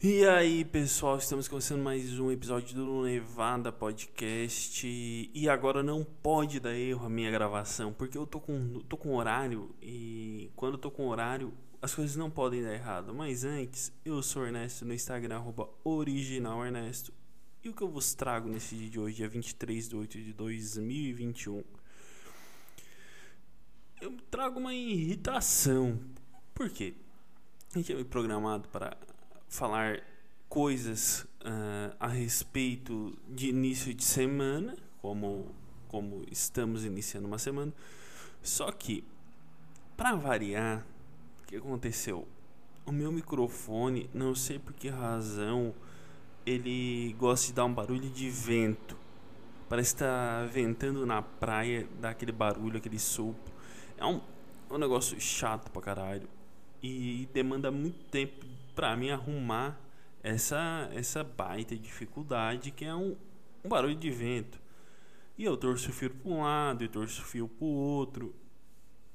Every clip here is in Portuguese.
E aí, pessoal, estamos começando mais um episódio do Nevada Podcast. E agora não pode dar erro a minha gravação, porque eu tô com, tô com horário e quando eu tô com horário as coisas não podem dar errado. Mas antes, eu sou Ernesto no Instagram, originalernesto. E o que eu vos trago nesse dia de hoje, dia 23 de 8 de 2021? Eu trago uma irritação. Por quê? A gente me programado para falar coisas uh, a respeito de início de semana, como, como estamos iniciando uma semana. Só que, para variar, o que aconteceu? O meu microfone, não sei por que razão, ele gosta de dar um barulho de vento. Parece estar tá ventando na praia, dá aquele barulho, aquele sopro. É um, um negócio chato pra caralho. E demanda muito tempo para mim arrumar essa essa baita dificuldade que é um, um barulho de vento. E eu torço o fio para um lado, eu torço o fio para o outro.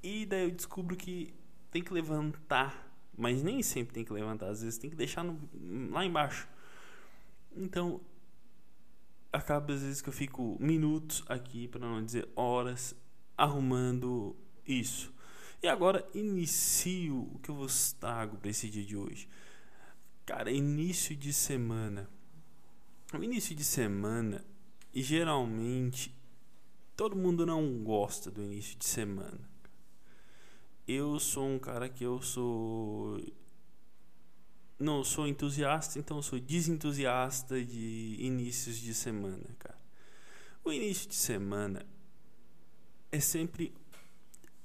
E daí eu descubro que tem que levantar, mas nem sempre tem que levantar, às vezes tem que deixar no, lá embaixo. Então, acaba às vezes que eu fico minutos aqui, para não dizer horas, arrumando isso. E agora inicio o que eu vos trago para esse dia de hoje. Cara, início de semana. O início de semana, geralmente, todo mundo não gosta do início de semana. Eu sou um cara que eu sou. Não sou entusiasta, então sou desentusiasta de inícios de semana, cara. O início de semana é sempre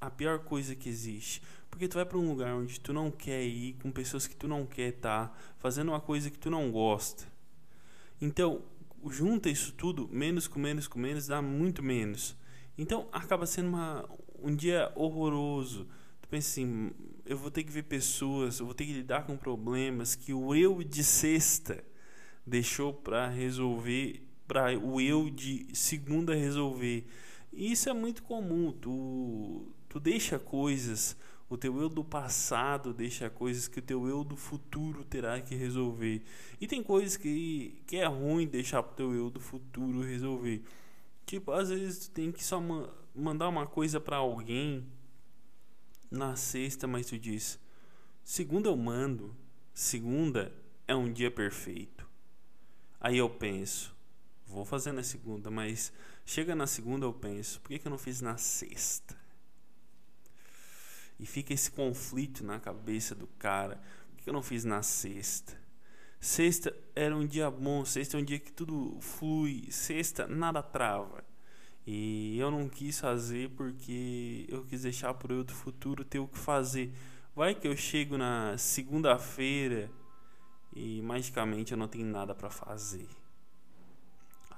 a pior coisa que existe. Porque tu vai para um lugar onde tu não quer ir, com pessoas que tu não quer estar, tá, fazendo uma coisa que tu não gosta. Então, junta isso tudo, menos com menos com menos, dá muito menos. Então, acaba sendo uma, um dia horroroso. Tu pensa assim, eu vou ter que ver pessoas, eu vou ter que lidar com problemas que o eu de sexta deixou para resolver, para o eu de segunda resolver. E isso é muito comum. Tu, tu deixa coisas o teu eu do passado deixa coisas que o teu eu do futuro terá que resolver. E tem coisas que, que é ruim deixar pro teu eu do futuro resolver. Tipo, às vezes tu tem que só ma mandar uma coisa para alguém na sexta, mas tu diz: segunda eu mando, segunda é um dia perfeito. Aí eu penso: vou fazer na segunda, mas chega na segunda eu penso: por que, que eu não fiz na sexta? E fica esse conflito na cabeça do cara. Por que eu não fiz na sexta? Sexta era um dia bom, sexta é um dia que tudo flui, sexta nada trava. E eu não quis fazer porque eu quis deixar para o futuro ter o que fazer. Vai que eu chego na segunda-feira e magicamente eu não tenho nada para fazer.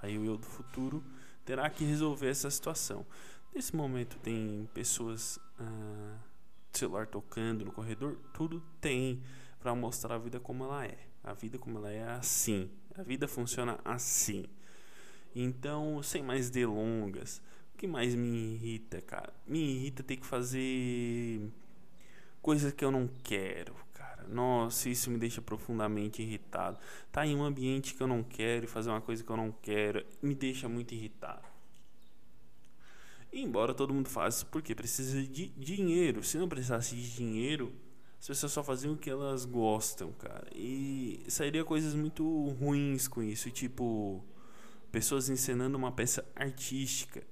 Aí o eu do futuro terá que resolver essa situação. Nesse momento tem pessoas ah, celular tocando no corredor, tudo tem para mostrar a vida como ela é. A vida como ela é assim. A vida funciona assim. Então, sem mais delongas, o que mais me irrita, cara? Me irrita ter que fazer coisas que eu não quero, cara. Nossa, isso me deixa profundamente irritado. Tá em um ambiente que eu não quero e fazer uma coisa que eu não quero me deixa muito irritado. Embora todo mundo faça porque precisa de dinheiro. Se não precisasse de dinheiro, as pessoas só faziam o que elas gostam, cara. E sairia coisas muito ruins com isso, tipo pessoas encenando uma peça artística.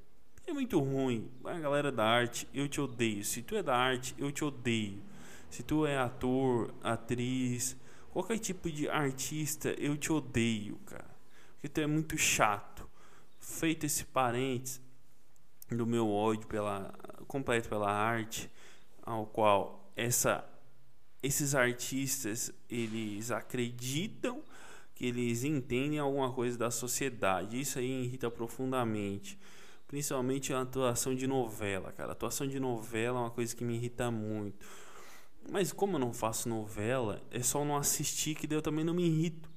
É muito ruim. A galera da arte, eu te odeio. Se tu é da arte, eu te odeio. Se tu é ator, atriz, qualquer tipo de artista, eu te odeio, cara. Porque tu é muito chato. Feito esse parênteses, do meu ódio pela completo pela arte, ao qual essa esses artistas eles acreditam que eles entendem alguma coisa da sociedade. Isso aí irrita profundamente. Principalmente a atuação de novela, cara. A atuação de novela é uma coisa que me irrita muito. Mas como eu não faço novela, é só não assistir que eu também não me irrito.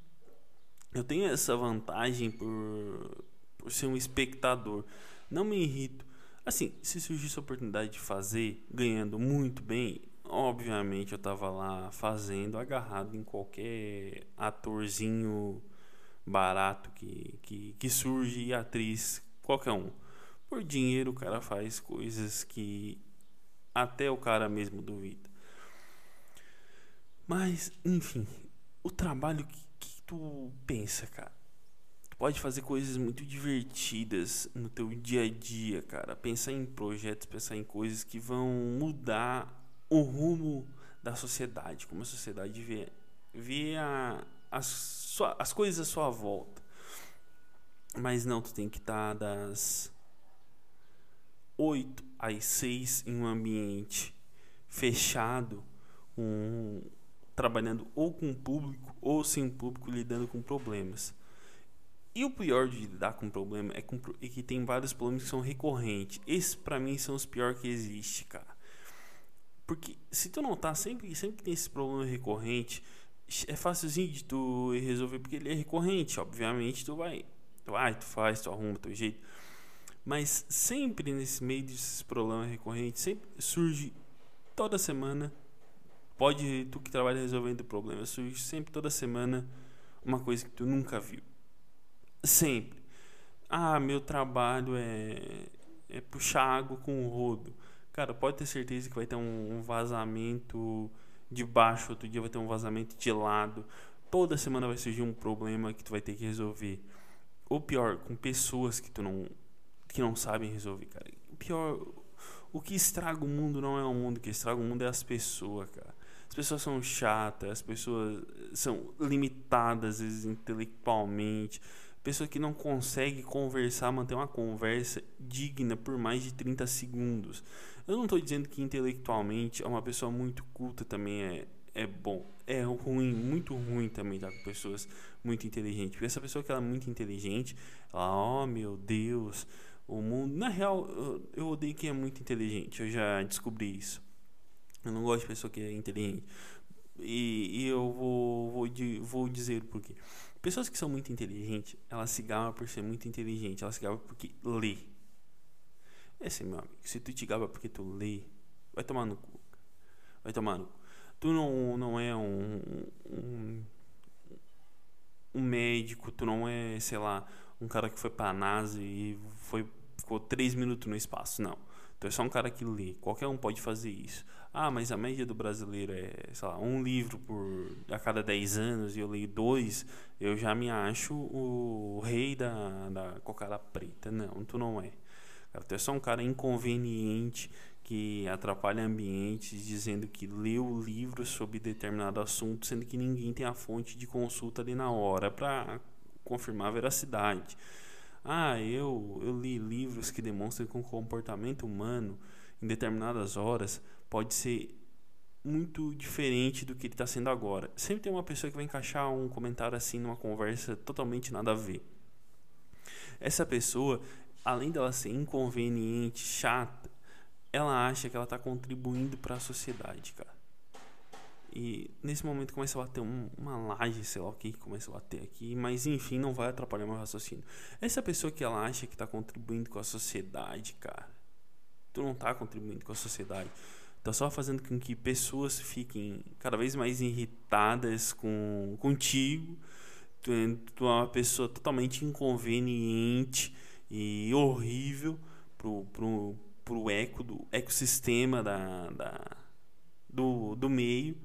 Eu tenho essa vantagem por, por ser um espectador não me irrito. Assim, se surgisse a oportunidade de fazer ganhando muito bem, obviamente eu tava lá fazendo, agarrado em qualquer atorzinho barato que, que, que surge e atriz, qualquer um. Por dinheiro o cara faz coisas que até o cara mesmo duvida. Mas, enfim, o trabalho que, que tu pensa, cara? Pode fazer coisas muito divertidas no teu dia a dia, cara. Pensar em projetos, pensar em coisas que vão mudar o rumo da sociedade, como a sociedade vê, vê a, as, as coisas à sua volta. Mas não, tu tem que estar das 8 às 6 em um ambiente fechado, um, trabalhando ou com público ou sem público, lidando com problemas. E o pior de lidar com problema é, que tem vários problemas que são recorrentes. Esses para mim são os piores que existe, cara. Porque se tu não tá sempre, sempre que tem esse problema recorrente, é fácilzinho de tu resolver porque ele é recorrente, obviamente tu vai, tu vai, tu faz, tu arruma teu jeito. Mas sempre nesse meio desses problemas recorrentes, sempre surge toda semana pode tu que trabalha resolvendo problemas, surge sempre toda semana uma coisa que tu nunca viu. Sempre. Ah, meu trabalho é é puxar água com o rodo. Cara, pode ter certeza que vai ter um, vazamento de baixo, outro dia vai ter um vazamento de lado. Toda semana vai surgir um problema que tu vai ter que resolver. Ou pior, com pessoas que tu não que não sabem resolver, cara. Pior, o que estraga o mundo não é o mundo, o que estraga o mundo é as pessoas, cara. As pessoas são chatas, as pessoas são limitadas às vezes, intelectualmente pessoa que não consegue conversar, manter uma conversa digna por mais de 30 segundos. Eu não estou dizendo que intelectualmente é uma pessoa muito culta também é, é bom. É ruim, muito ruim também estar com pessoas muito inteligentes. Porque essa pessoa que ela é muito inteligente, ela, oh meu Deus, o mundo. Na real, eu, eu odeio quem é muito inteligente, eu já descobri isso. Eu não gosto de pessoa que é inteligente. E, e eu vou, vou, vou dizer por quê. Pessoas que são muito inteligentes, elas se gabam por ser muito inteligente, elas se gabam porque lê. Esse, meu amigo, se tu te gaba porque tu lê, vai tomar no cu. Vai tomar no cu. Tu não, não é um, um, um médico, tu não é, sei lá, um cara que foi pra NASA e foi, ficou três minutos no espaço. Não. Tu é só um cara que lê. Qualquer um pode fazer isso. Ah, mas a média do brasileiro é, sei lá, um livro por a cada 10 anos e eu leio dois, eu já me acho o rei da, da cocada preta. Não, tu não é. Cara, tu é só um cara inconveniente que atrapalha ambientes dizendo que leu livros sobre determinado assunto, sendo que ninguém tem a fonte de consulta ali na hora para confirmar a veracidade. Ah, eu, eu li livros que demonstram que o comportamento humano em determinadas horas pode ser muito diferente do que ele está sendo agora. Sempre tem uma pessoa que vai encaixar um comentário assim numa conversa totalmente nada a ver. Essa pessoa, além dela ser inconveniente, chata, ela acha que ela está contribuindo para a sociedade, cara. E nesse momento começa a bater um, uma laje, sei lá o que começa a bater aqui, mas enfim, não vai atrapalhar meu raciocínio. Essa pessoa que ela acha que está contribuindo com a sociedade, cara, tu não está contribuindo com a sociedade Tá só fazendo com que pessoas fiquem cada vez mais irritadas com contigo. Tu, tu é uma pessoa totalmente inconveniente e horrível pro, pro, pro eco do ecossistema da, da, do, do meio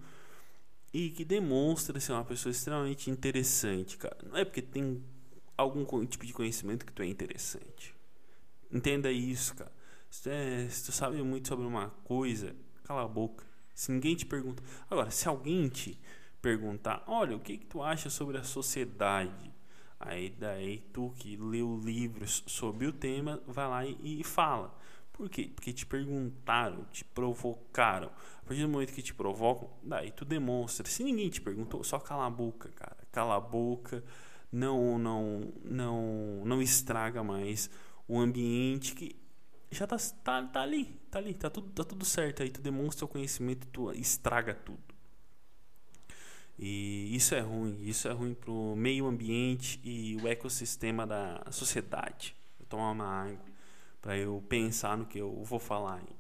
e que demonstra ser uma pessoa extremamente interessante, cara. Não é porque tem algum tipo de conhecimento que tu é interessante. Entenda isso, cara. Se tu, é, se tu sabe muito sobre uma coisa, cala a boca. Se ninguém te pergunta. Agora, se alguém te perguntar, olha, o que, que tu acha sobre a sociedade? Aí daí tu que leu livros sobre o tema, vai lá e, e fala. Por quê? Porque te perguntaram, te provocaram. A partir do momento que te provocam, daí tu demonstra. Se ninguém te perguntou, só cala a boca, cara. Cala a boca. Não, não, não, não estraga mais o ambiente que já tá, tá, tá ali, tá ali, tá tudo, tá tudo certo. Aí tu demonstra o conhecimento, tu estraga tudo. E isso é ruim, isso é ruim pro meio ambiente e o ecossistema da sociedade. Vou tomar uma água para eu pensar no que eu vou falar ainda.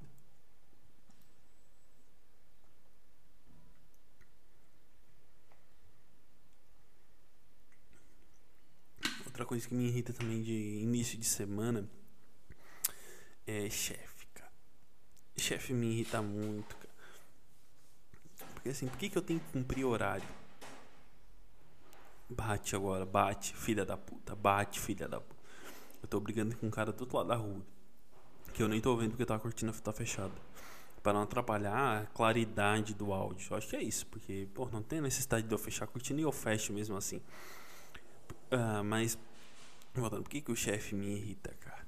Outra coisa que me irrita também de início de semana é chefe, cara. Chefe me irrita muito, cara. Porque assim, por que, que eu tenho que cumprir horário? Bate agora, bate, filha da puta, bate, filha da puta. Eu tô brigando com um cara do outro lado da rua. Que eu nem tô vendo porque tá a cortina tá fechada. Pra não atrapalhar a claridade do áudio. Eu acho que é isso, porque, pô, não tem necessidade de eu fechar a cortina e eu fecho mesmo assim. Uh, mas, voltando, por que, que o chefe me irrita, cara?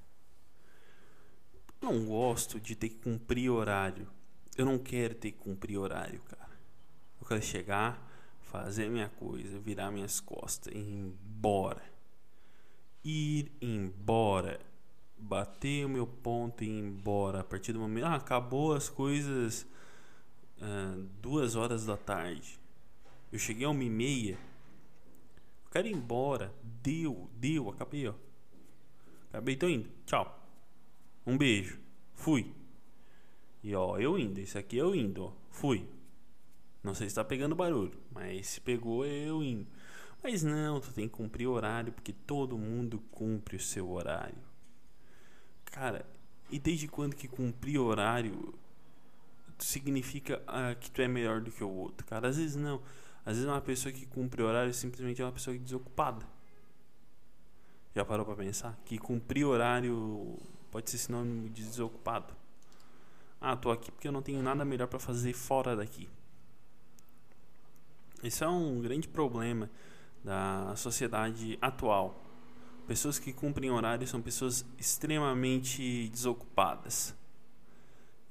Não gosto de ter que cumprir horário. Eu não quero ter que cumprir horário, cara. Eu quero chegar, fazer minha coisa, virar minhas costas e ir embora. Ir embora. Bater o meu ponto e ir embora. A partir do momento. Ah, acabou as coisas. Uh, duas horas da tarde. Eu cheguei a uma e meia. Eu quero ir embora. Deu, deu, acabei, ó. Acabei, tô indo. Tchau. Um beijo. Fui. E ó, eu indo. Esse aqui eu indo, ó. Fui. Não sei se tá pegando barulho, mas se pegou, eu indo. Mas não, tu tem que cumprir horário, porque todo mundo cumpre o seu horário. Cara, e desde quando que cumprir horário significa ah, que tu é melhor do que o outro? Cara, às vezes não. Às vezes uma pessoa que cumpre horário simplesmente é uma pessoa desocupada. Já parou para pensar? Que cumprir horário pode ser sinônimo de desocupado. Ah, tô aqui porque eu não tenho nada melhor para fazer fora daqui. Esse é um grande problema da sociedade atual. Pessoas que cumprem horário são pessoas extremamente desocupadas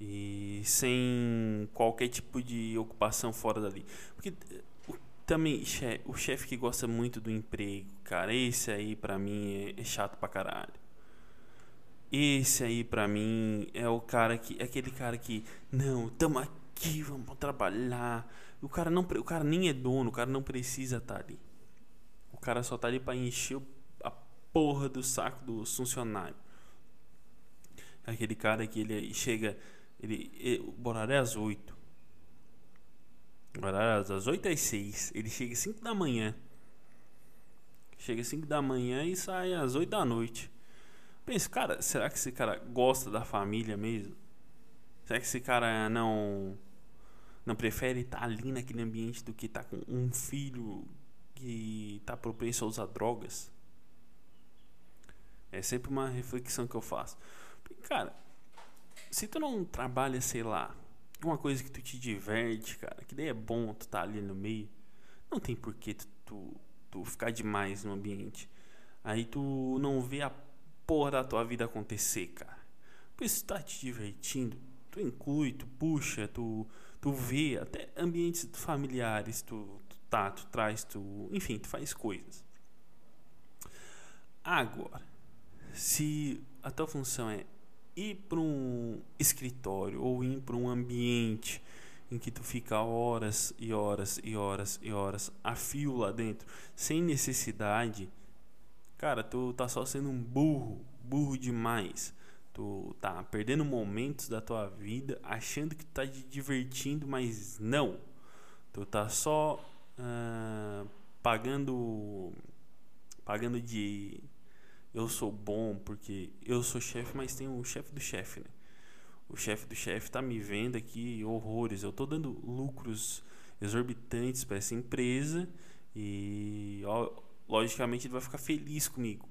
e sem qualquer tipo de ocupação fora dali. Porque também o chefe que gosta muito do emprego, cara, esse aí pra mim é, é chato pra caralho. Esse aí pra mim é o cara que é aquele cara que não, tamo aqui, vamos trabalhar. O cara não, o cara nem é dono, o cara não precisa estar tá ali. O cara só tá ali para encher a porra do saco do funcionário. Aquele cara que ele chega, ele, ele o horário é às 8. Horário das 8 às 6. Ele chega às 5 da manhã. Chega às 5 da manhã e sai às 8 da noite. Pensa, cara, será que esse cara gosta da família mesmo? Será que esse cara não não prefere estar ali naquele ambiente do que estar com um filho que está propenso a usar drogas? É sempre uma reflexão que eu faço. Cara, se tu não trabalha, sei lá, uma coisa que tu te diverte, cara, que daí é bom tu tá ali no meio, não tem por que tu, tu, tu ficar demais no ambiente. Aí tu não vê a porra da tua vida acontecer, cara. Porque se tu tá te divertindo, tu inclui, tu puxa, tu, tu vê, até ambientes familiares, tu, tu tá, tu traz, tu. Enfim, tu faz coisas. Agora, se a tua função é ir para um escritório ou ir para um ambiente em que tu fica horas e horas e horas e horas a fio lá dentro, sem necessidade, cara, tu tá só sendo um burro, burro demais. Tu tá perdendo momentos da tua vida achando que tu tá te divertindo, mas não. Tu tá só uh, pagando pagando de eu sou bom porque eu sou chefe, mas tem o chefe do chefe, né? O chefe do chefe tá me vendo aqui horrores. Eu tô dando lucros exorbitantes para essa empresa e ó, logicamente ele vai ficar feliz comigo.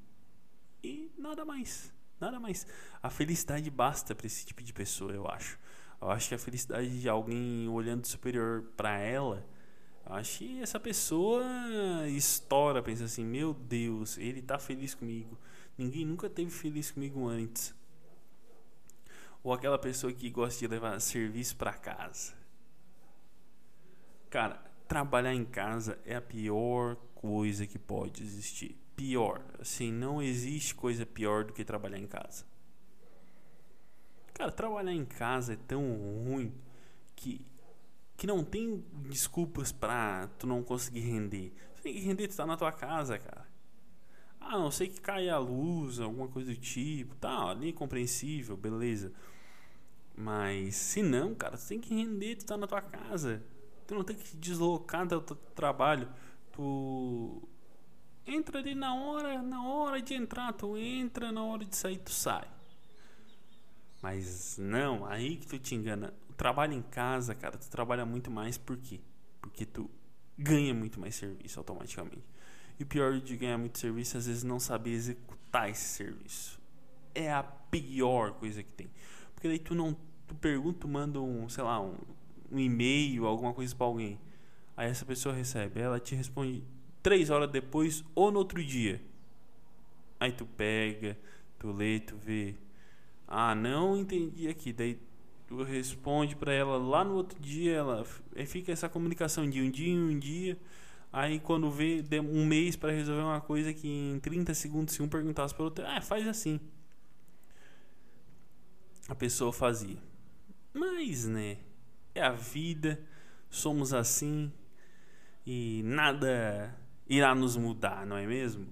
E nada mais, nada mais. A felicidade basta para esse tipo de pessoa, eu acho. Eu acho que a felicidade de alguém olhando superior para ela, acho que essa pessoa estoura, pensa assim: "Meu Deus, ele tá feliz comigo. Ninguém nunca teve feliz comigo antes." Ou aquela pessoa que gosta de levar serviço para casa. Cara, trabalhar em casa é a pior coisa que pode existir. Pior, assim, não existe coisa pior do que trabalhar em casa. Cara, trabalhar em casa é tão ruim que que não tem desculpas pra tu não conseguir render. Tu tem que render, tu tá na tua casa, cara. Ah, não sei que caia a luz, alguma coisa do tipo, tá, ali é compreensível, beleza. Mas se não, cara, tu tem que render, tu tá na tua casa. Tu não tem que deslocar do teu trabalho. Tu entra ali na hora, na hora de entrar, tu entra, na hora de sair, tu sai. Mas não, aí que tu te engana. O trabalho em casa, cara, tu trabalha muito mais por quê? Porque tu ganha muito mais serviço automaticamente. E o pior de ganhar muito serviço, às vezes não saber executar esse serviço. É a pior coisa que tem. Porque daí tu não. Tu pergunta, tu manda um, sei lá, um, um e-mail, alguma coisa para alguém. Aí essa pessoa recebe, ela te responde três horas depois ou no outro dia. Aí tu pega, tu lê, tu vê. Ah, não entendi aqui. Daí responde para ela lá no outro dia, ela fica essa comunicação de um dia em um dia. Aí quando vê um mês para resolver uma coisa que em 30 segundos se um perguntasse para outro, ah, faz assim. A pessoa fazia. Mas, né, é a vida, somos assim e nada irá nos mudar, não é mesmo?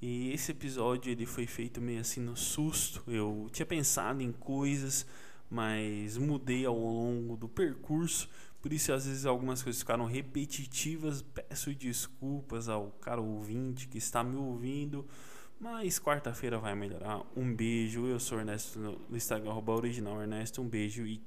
E esse episódio ele foi feito meio assim no susto. Eu tinha pensado em coisas, mas mudei ao longo do percurso por isso, às vezes, algumas coisas ficaram repetitivas. Peço desculpas ao cara ouvinte que está me ouvindo. Mas quarta-feira vai melhorar. Um beijo. Eu sou Ernesto no Instagram, original Ernesto. Um beijo e.